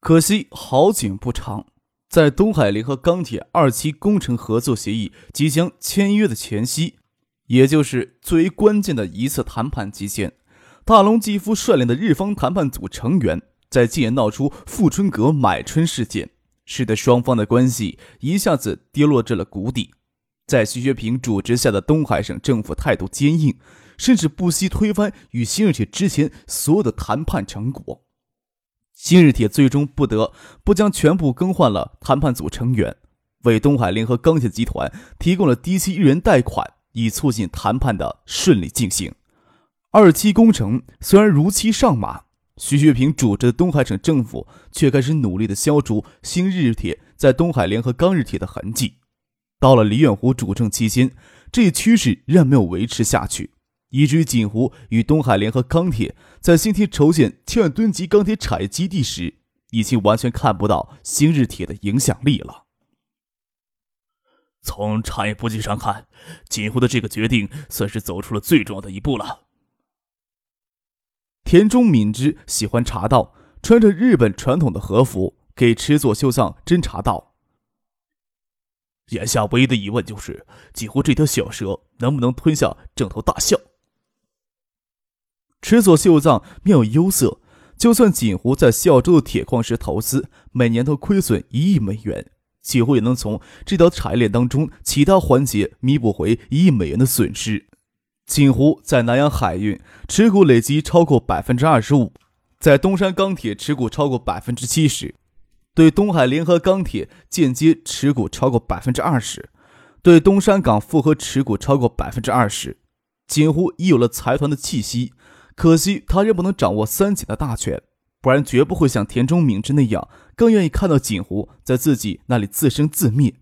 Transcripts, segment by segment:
可惜好景不长，在东海联合钢铁二期工程合作协议即将签约的前夕，也就是最为关键的一次谈判期间，大龙继夫率领的日方谈判组成员在竟然闹出富春阁买春事件，使得双方的关系一下子跌落至了谷底。在徐学平主持下的东海省政府态度坚硬，甚至不惜推翻与新日铁之前所有的谈判成果。新日铁最终不得不将全部更换了谈判组成员，为东海联合钢铁集团提供了低息日元贷款，以促进谈判的顺利进行。二期工程虽然如期上马，徐学平主持的东海省政府却开始努力的消除新日铁在东海联合钢日铁的痕迹。到了李远湖主政期间，这一趋势仍然没有维持下去。以至于锦湖与东海联合钢铁在新天筹建千万吨级钢铁产业基地时，已经完全看不到新日铁的影响力了。从产业布局上看，锦湖的这个决定算是走出了最重要的一步了。田中敏之喜欢茶道，穿着日本传统的和服，给池佐秀藏斟茶道。眼下唯一的疑问就是，锦湖这条小蛇能不能吞下整头大象？池佐秀藏面有忧色，就算锦湖在孝州的铁矿石投资每年都亏损一亿美元，几乎也能从这条产业链当中其他环节弥补回一亿美元的损失。锦湖在南洋海运持股累计超过百分之二十五，在东山钢铁持股超过百分之七十，对东海联合钢铁间接持股超过百分之二十，对东山港复合持股超过百分之二十。锦湖已有了财团的气息。可惜他仍不能掌握三井的大权，不然绝不会像田中敏之那样，更愿意看到锦湖在自己那里自生自灭。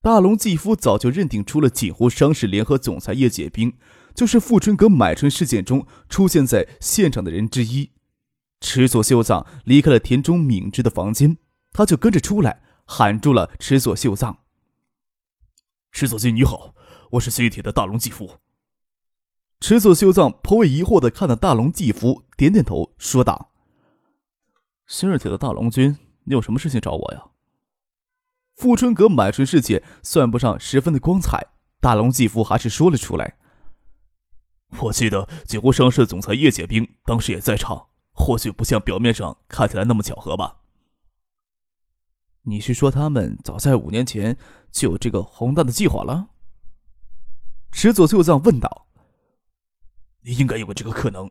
大龙继夫早就认定出了锦湖商事联合总裁叶解冰就是富春阁买春事件中出现在现场的人之一。池佐秀藏离开了田中敏之的房间，他就跟着出来，喊住了池佐秀藏：“池佐君你好，我是西铁的大龙继夫。”池佐秀藏颇为疑惑的看着大龙继夫，点点头，说道：“新日铁的大龙君，你有什么事情找我呀？”富春阁买春事件算不上十分的光彩，大龙继夫还是说了出来：“我记得锦湖商社总裁叶解冰当时也在场，或许不像表面上看起来那么巧合吧。”你是说他们早在五年前就有这个宏大的计划了？池佐秀藏问道。你应该有个这个可能。”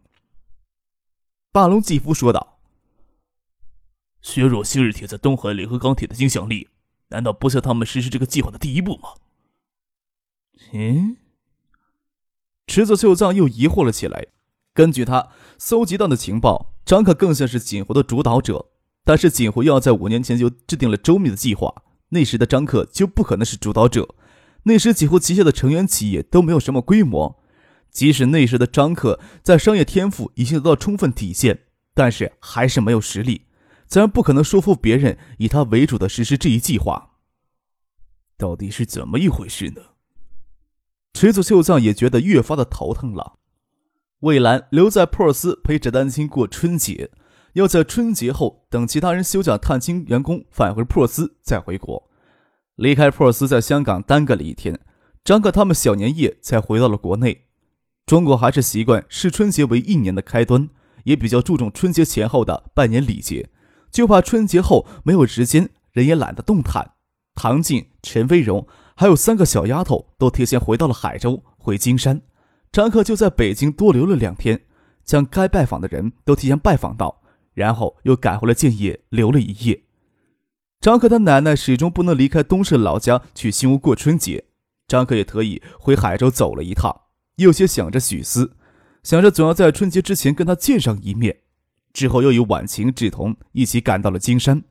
霸龙继夫说道。“削弱新日铁在东海联合钢铁的影响力，难道不是他们实施这个计划的第一步吗？”嗯，池子秀藏又疑惑了起来。根据他搜集到的情报，张克更像是锦湖的主导者。但是锦湖要在五年前就制定了周密的计划，那时的张克就不可能是主导者。那时锦湖旗下的成员企业都没有什么规模。即使那时的张克在商业天赋已经得到充分体现，但是还是没有实力，自然不可能说服别人以他为主的实施这一计划。到底是怎么一回事呢？池子秀藏也觉得越发的头疼了。魏兰留在珀尔斯陪着丹青过春节，要在春节后等其他人休假探亲员工返回珀尔斯再回国。离开珀尔斯，在香港耽搁了一天，张克他们小年夜才回到了国内。中国还是习惯视春节为一年的开端，也比较注重春节前后的拜年礼节，就怕春节后没有时间，人也懒得动弹。唐静、陈飞荣还有三个小丫头都提前回到了海州，回金山。张克就在北京多留了两天，将该拜访的人都提前拜访到，然后又赶回了建业，留了一夜。张克他奶奶始终不能离开东市老家去新屋过春节，张克也特意回海州走了一趟。有些想着许思，想着总要在春节之前跟他见上一面。之后又与婉晴、芷彤一起赶到了金山。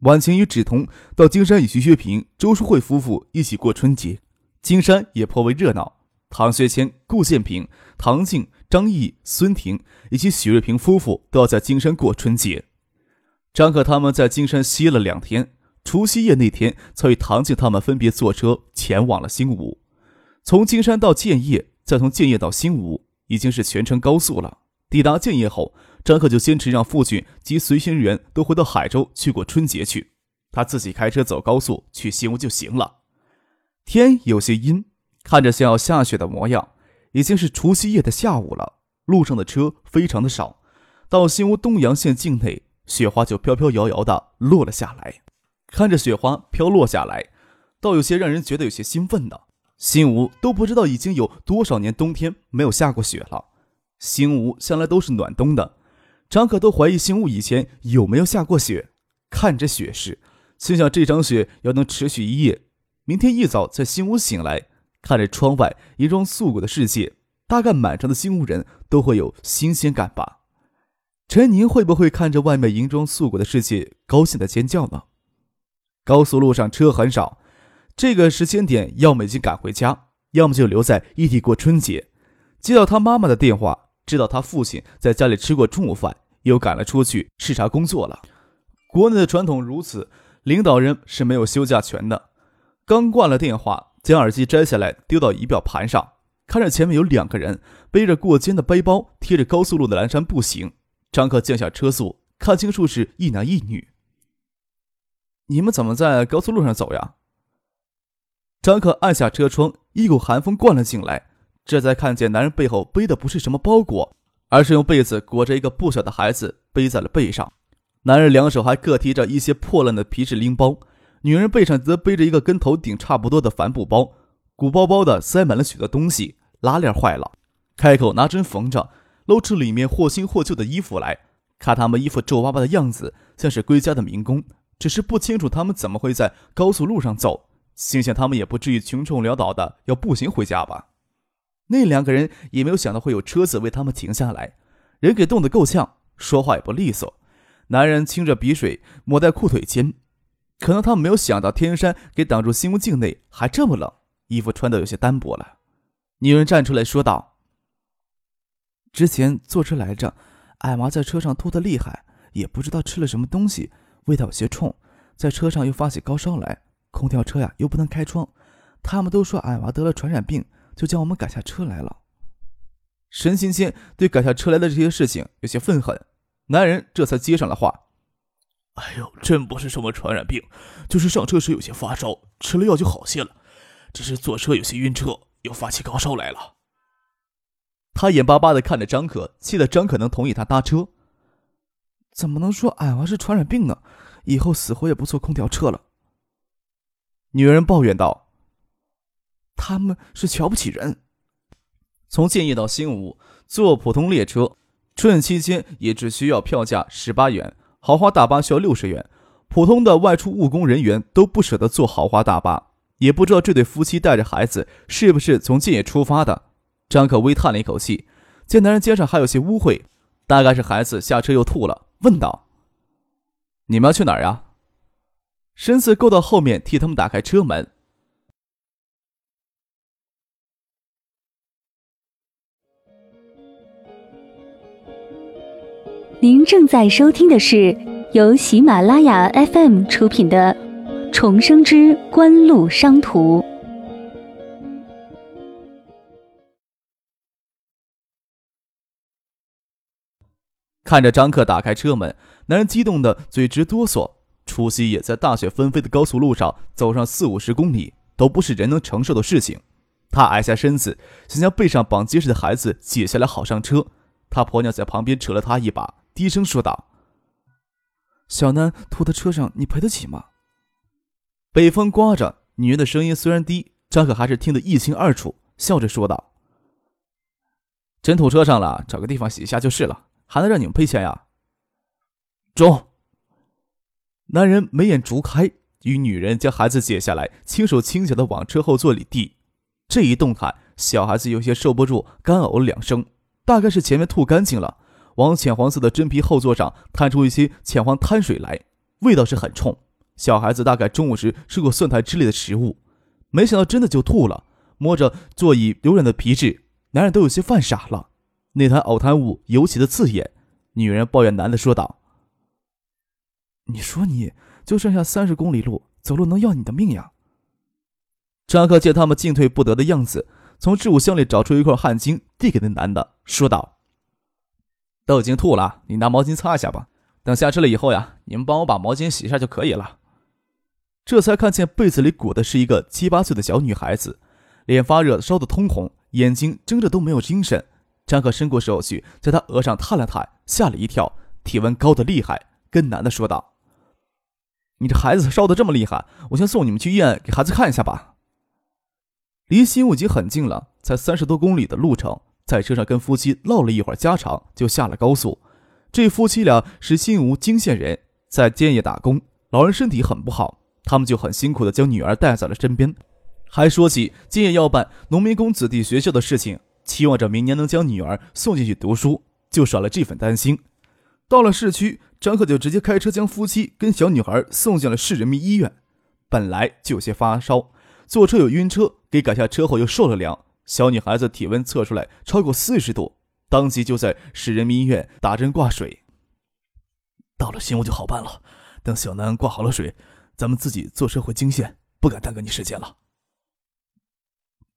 婉晴与芷彤到金山与徐学平、周淑慧夫妇一起过春节，金山也颇为热闹。唐学谦、顾建平、唐静、张毅、孙婷以及许瑞平夫妇都要在金山过春节。张可他们在金山歇了两天，除夕夜那天才与唐静他们分别坐车前往了新武。从金山到建业，再从建业到新吴，已经是全程高速了。抵达建业后，张克就坚持让父亲及随行人员都回到海州去过春节去，他自己开车走高速去新屋就行了。天有些阴，看着像要下雪的模样，已经是除夕夜的下午了。路上的车非常的少，到新屋东阳县境内，雪花就飘飘摇摇的落了下来。看着雪花飘落下来，倒有些让人觉得有些兴奋的。新屋都不知道已经有多少年冬天没有下过雪了。新屋向来都是暖冬的。张可都怀疑新屋以前有没有下过雪。看着雪势，心想这场雪要能持续一夜，明天一早在新屋醒来，看着窗外银装素裹的世界，大概满城的新屋人都会有新鲜感吧。陈宁会不会看着外面银装素裹的世界高兴的尖叫呢？高速路上车很少，这个时间点要么已经赶回家，要么就留在异地过春节。接到他妈妈的电话。知道他父亲在家里吃过中午饭，又赶了出去视察工作了。国内的传统如此，领导人是没有休假权的。刚挂了电话，将耳机摘下来丢到仪表盘上，看着前面有两个人背着过肩的背包，贴着高速路的栏山步行。张克降下车速，看清楚是一男一女。你们怎么在高速路上走呀？张克按下车窗，一股寒风灌了进来。这才看见男人背后背的不是什么包裹，而是用被子裹着一个不小的孩子背在了背上。男人两手还各提着一些破烂的皮质拎包，女人背上则背着一个跟头顶差不多的帆布包，鼓包包的塞满了许多东西，拉链坏了，开口拿针缝着，露出里面或新或旧的衣服来。看他们衣服皱巴巴的样子，像是归家的民工，只是不清楚他们怎么会在高速路上走，心想他们也不至于穷困潦倒的要步行回家吧。那两个人也没有想到会有车子为他们停下来，人给冻得够呛，说话也不利索。男人清着鼻水抹在裤腿间，可能他没有想到天山给挡住新屋境内还这么冷，衣服穿的有些单薄了。女人站出来说道：“之前坐车来着，矮娃在车上吐得厉害，也不知道吃了什么东西，味道有些冲，在车上又发起高烧来，空调车呀又不能开窗，他们都说矮娃得了传染病。”就将我们赶下车来了。沈新鲜对赶下车来的这些事情有些愤恨，男人这才接上了话：“哎呦，真不是什么传染病，就是上车时有些发烧，吃了药就好些了。只是坐车有些晕车，又发起高烧来了。”他眼巴巴的看着张可，气得张可能同意他搭车。怎么能说矮娃是传染病呢？以后死活也不坐空调车了。女人抱怨道。他们是瞧不起人。从建业到新吴坐普通列车，春期间也只需要票价十八元，豪华大巴需要六十元。普通的外出务工人员都不舍得坐豪华大巴，也不知道这对夫妻带着孩子是不是从建业出发的。张可微叹了一口气，见男人肩上还有些污秽，大概是孩子下车又吐了，问道：“你们要去哪儿呀？”身子够到后面替他们打开车门。您正在收听的是由喜马拉雅 FM 出品的《重生之官路商途》。看着张克打开车门，男人激动的嘴直哆嗦。除夕夜在大雪纷飞的高速路上走上四五十公里，都不是人能承受的事情。他矮下身子，想将背上绑结实的孩子解下来，好上车。他婆娘在旁边扯了他一把。低声说道：“小南吐在车上，你赔得起吗？”北风刮着，女人的声音虽然低，张可还是听得一清二楚，笑着说道：“真吐车上了，找个地方洗一下就是了，还能让你们赔钱呀？”中。男人眉眼逐开，与女人将孩子解下来，轻手轻脚的往车后座里递。这一动弹，小孩子有些受不住，干呕了两声，大概是前面吐干净了。往浅黄色的真皮后座上摊出一些浅黄滩水来，味道是很冲，小孩子大概中午时吃过蒜苔之类的食物，没想到真的就吐了。摸着座椅柔软的皮质，男人都有些犯傻了。那滩呕痰物尤其的刺眼。女人抱怨男的说道：“你说你就剩下三十公里路，走路能要你的命呀！”张克见他们进退不得的样子，从置物箱里找出一块汗巾，递给那男的，说道：“都已经吐了，你拿毛巾擦一下吧。等下车了以后呀，你们帮我把毛巾洗一下就可以了。”这才看见被子里裹的是一个七八岁的小女孩子，脸发热，烧得通红，眼睛睁着都没有精神。张克伸过手去，在她额上探了探，吓了一跳，体温高的厉害，跟男的说道：“你这孩子烧得这么厉害，我先送你们去医院给孩子看一下吧。”离新屋已经很近了，才三十多公里的路程。在车上跟夫妻唠了一会儿家常，就下了高速。这夫妻俩是新吴泾县人，在建业打工，老人身体很不好，他们就很辛苦的将女儿带在了身边，还说起建业要办农民工子弟学校的事情，期望着明年能将女儿送进去读书，就少了这份担心。到了市区，张克就直接开车将夫妻跟小女孩送进了市人民医院。本来就有些发烧。坐车又晕车，给赶下车后又受了凉。小女孩子体温测出来超过四十度，当即就在市人民医院打针挂水。到了新屋就好办了。等小南挂好了水，咱们自己坐车回泾县，不敢耽搁你时间了。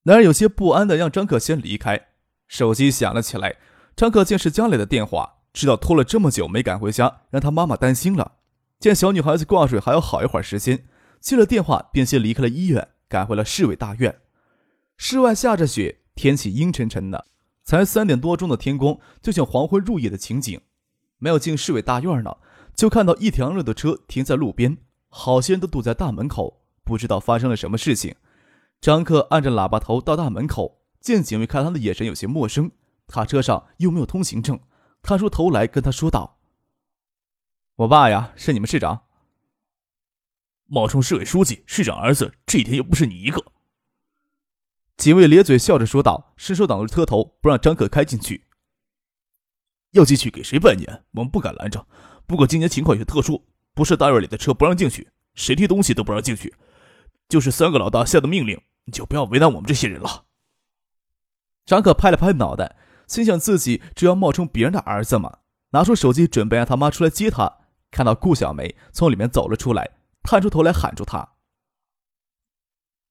男人有些不安的让张克先离开。手机响了起来，张克见是家里的电话，知道拖了这么久没赶回家，让他妈妈担心了。见小女孩子挂水还要好一会儿时间，接了电话便先离开了医院。赶回了市委大院，室外下着雪，天气阴沉沉的。才三点多钟的天空，就像黄昏入夜的情景。没有进市委大院呢，就看到一条路的车停在路边，好些人都堵在大门口，不知道发生了什么事情。张克按着喇叭头到大门口，见警卫看他的眼神有些陌生，他车上又没有通行证，探出头来跟他说道：“我爸呀，是你们市长。”冒充市委书记、市长儿子，这一天又不是你一个。警卫咧嘴笑着说道，伸手挡住车头，不让张可开进去。要进去给谁拜年？我们不敢拦着。不过今年情况有些特殊，不是大院里的车不让进去，谁提东西都不让进去。就是三个老大下的命令，你就不要为难我们这些人了。张可拍了拍脑袋，心想自己只要冒充别人的儿子嘛，拿出手机准备让他妈出来接他，看到顾小梅从里面走了出来。探出头来喊住他：“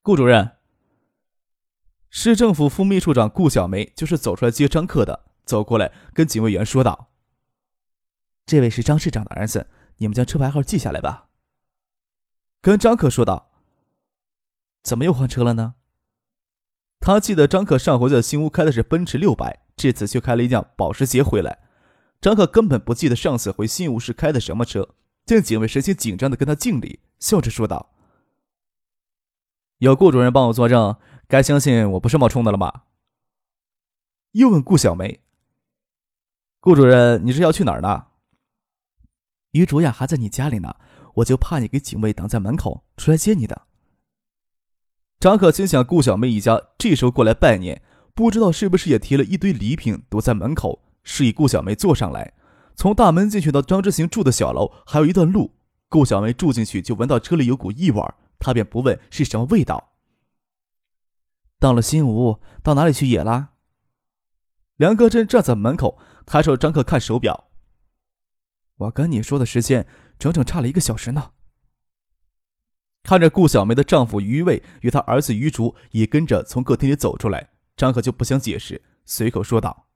顾主任。”市政府副秘书长顾小梅就是走出来接张克的，走过来跟警卫员说道：“这位是张市长的儿子，你们将车牌号记下来吧。”跟张克说道：“怎么又换车了呢？”他记得张克上回在新屋开的是奔驰六百，这次却开了一辆保时捷回来。张克根本不记得上次回新屋是开的什么车。见警卫神情紧张的跟他敬礼，笑着说道：“有顾主任帮我作证，该相信我不是冒充的了吧？”又问顾小梅：“顾主任，你是要去哪儿呢？”于卓雅还在你家里呢，我就怕你给警卫挡在门口，出来接你的。张可心想，顾小妹一家这时候过来拜年，不知道是不是也提了一堆礼品堵在门口，示意顾小妹坐上来。从大门进去到张之行住的小楼还有一段路，顾小妹住进去就闻到车里有股异味，她便不问是什么味道。到了新屋，到哪里去野啦？梁戈真站在门口，抬手张克看手表。我跟你说的时间整整差了一个小时呢。看着顾小梅的丈夫于卫与他儿子于竹也跟着从客厅里走出来，张可就不想解释，随口说道。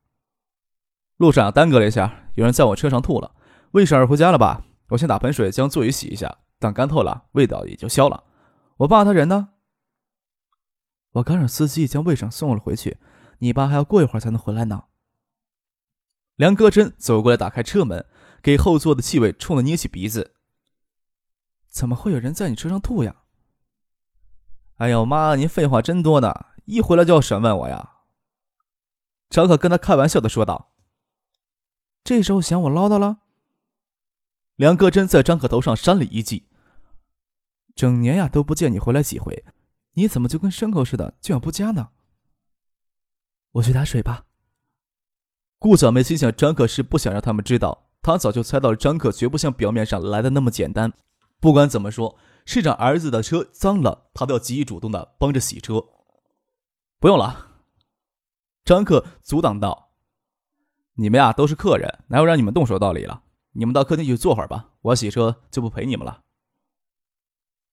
路上耽搁了一下，有人在我车上吐了。魏婶儿回家了吧？我先打盆水将座椅洗一下，等干透了，味道也就消了。我爸他人呢？我刚让司机将魏婶送了回去，你爸还要过一会儿才能回来呢。梁戈真走过来，打开车门，给后座的气味冲的捏起鼻子。怎么会有人在你车上吐呀？哎呦妈，您废话真多呢，一回来就要审问我呀。张可跟他开玩笑的说道。这时候嫌我唠叨了？梁戈真在张可头上扇了一记。整年呀都不见你回来几回，你怎么就跟牲口似的就要不家呢？我去打水吧。顾小梅心想，张可是不想让他们知道，她早就猜到了张可绝不像表面上来的那么简单。不管怎么说，市长儿子的车脏了，他都要积极主动的帮着洗车。不用了，张克阻挡道：“你们呀都是客人，哪有让你们动手道理了？你们到客厅去坐会儿吧，我洗车就不陪你们了。”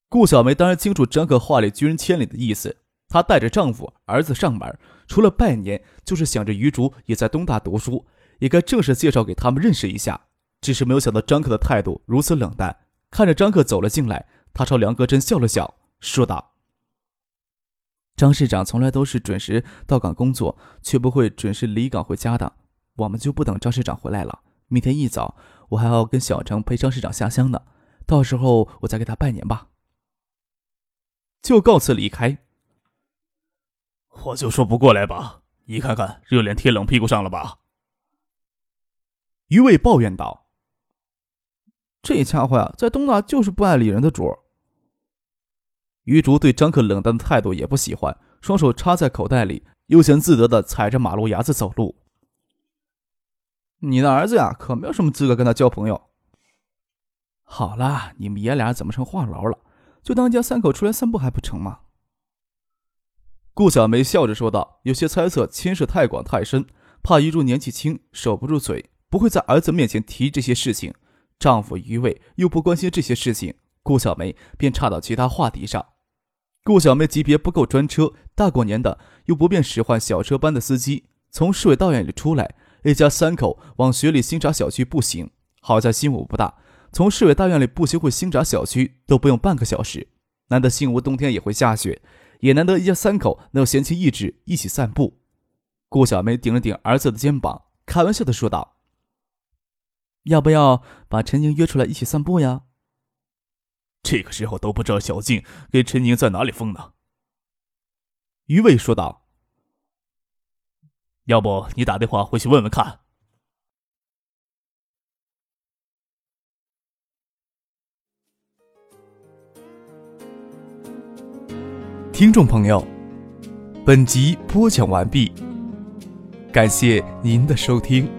顾小梅当然清楚张克话里拒人千里的意思。她带着丈夫、儿子上门，除了拜年，就是想着余竹也在东大读书，也该正式介绍给他们认识一下。只是没有想到张克的态度如此冷淡。看着张克走了进来，他朝梁格真笑了笑，说道：“张市长从来都是准时到岗工作，却不会准时离岗回家的。我们就不等张市长回来了。明天一早，我还要跟小程陪张市长下乡呢，到时候我再给他拜年吧。”就告辞离开。我就说不过来吧，你看看热脸贴冷屁股上了吧。余伟抱怨道：“这家伙呀，在东大就是不爱理人的主。”余竹对张克冷淡的态度也不喜欢，双手插在口袋里，悠闲自得的踩着马路牙子走路。你的儿子呀，可没有什么资格跟他交朋友。好了，你们爷俩怎么成话痨了？就当家三口出来散步还不成吗？顾小梅笑着说道，有些猜测牵涉太广太深，怕余竹年纪轻守不住嘴，不会在儿子面前提这些事情。丈夫余伟又不关心这些事情，顾小梅便岔到其他话题上。顾小梅级别不够专车，大过年的又不便使唤小车班的司机，从市委大院里出来，一家三口往学里新闸小区步行。好在新屋不大，从市委大院里步行回新闸小区都不用半个小时。难得新屋冬天也会下雪。也难得一家三口能有闲情逸致一起散步。顾小梅顶了顶儿子的肩膀，开玩笑的说道：“要不要把陈宁约出来一起散步呀？”这个时候都不知道小静跟陈宁在哪里疯呢。余伟说道：“要不你打电话回去问问看。”听众朋友，本集播讲完毕，感谢您的收听。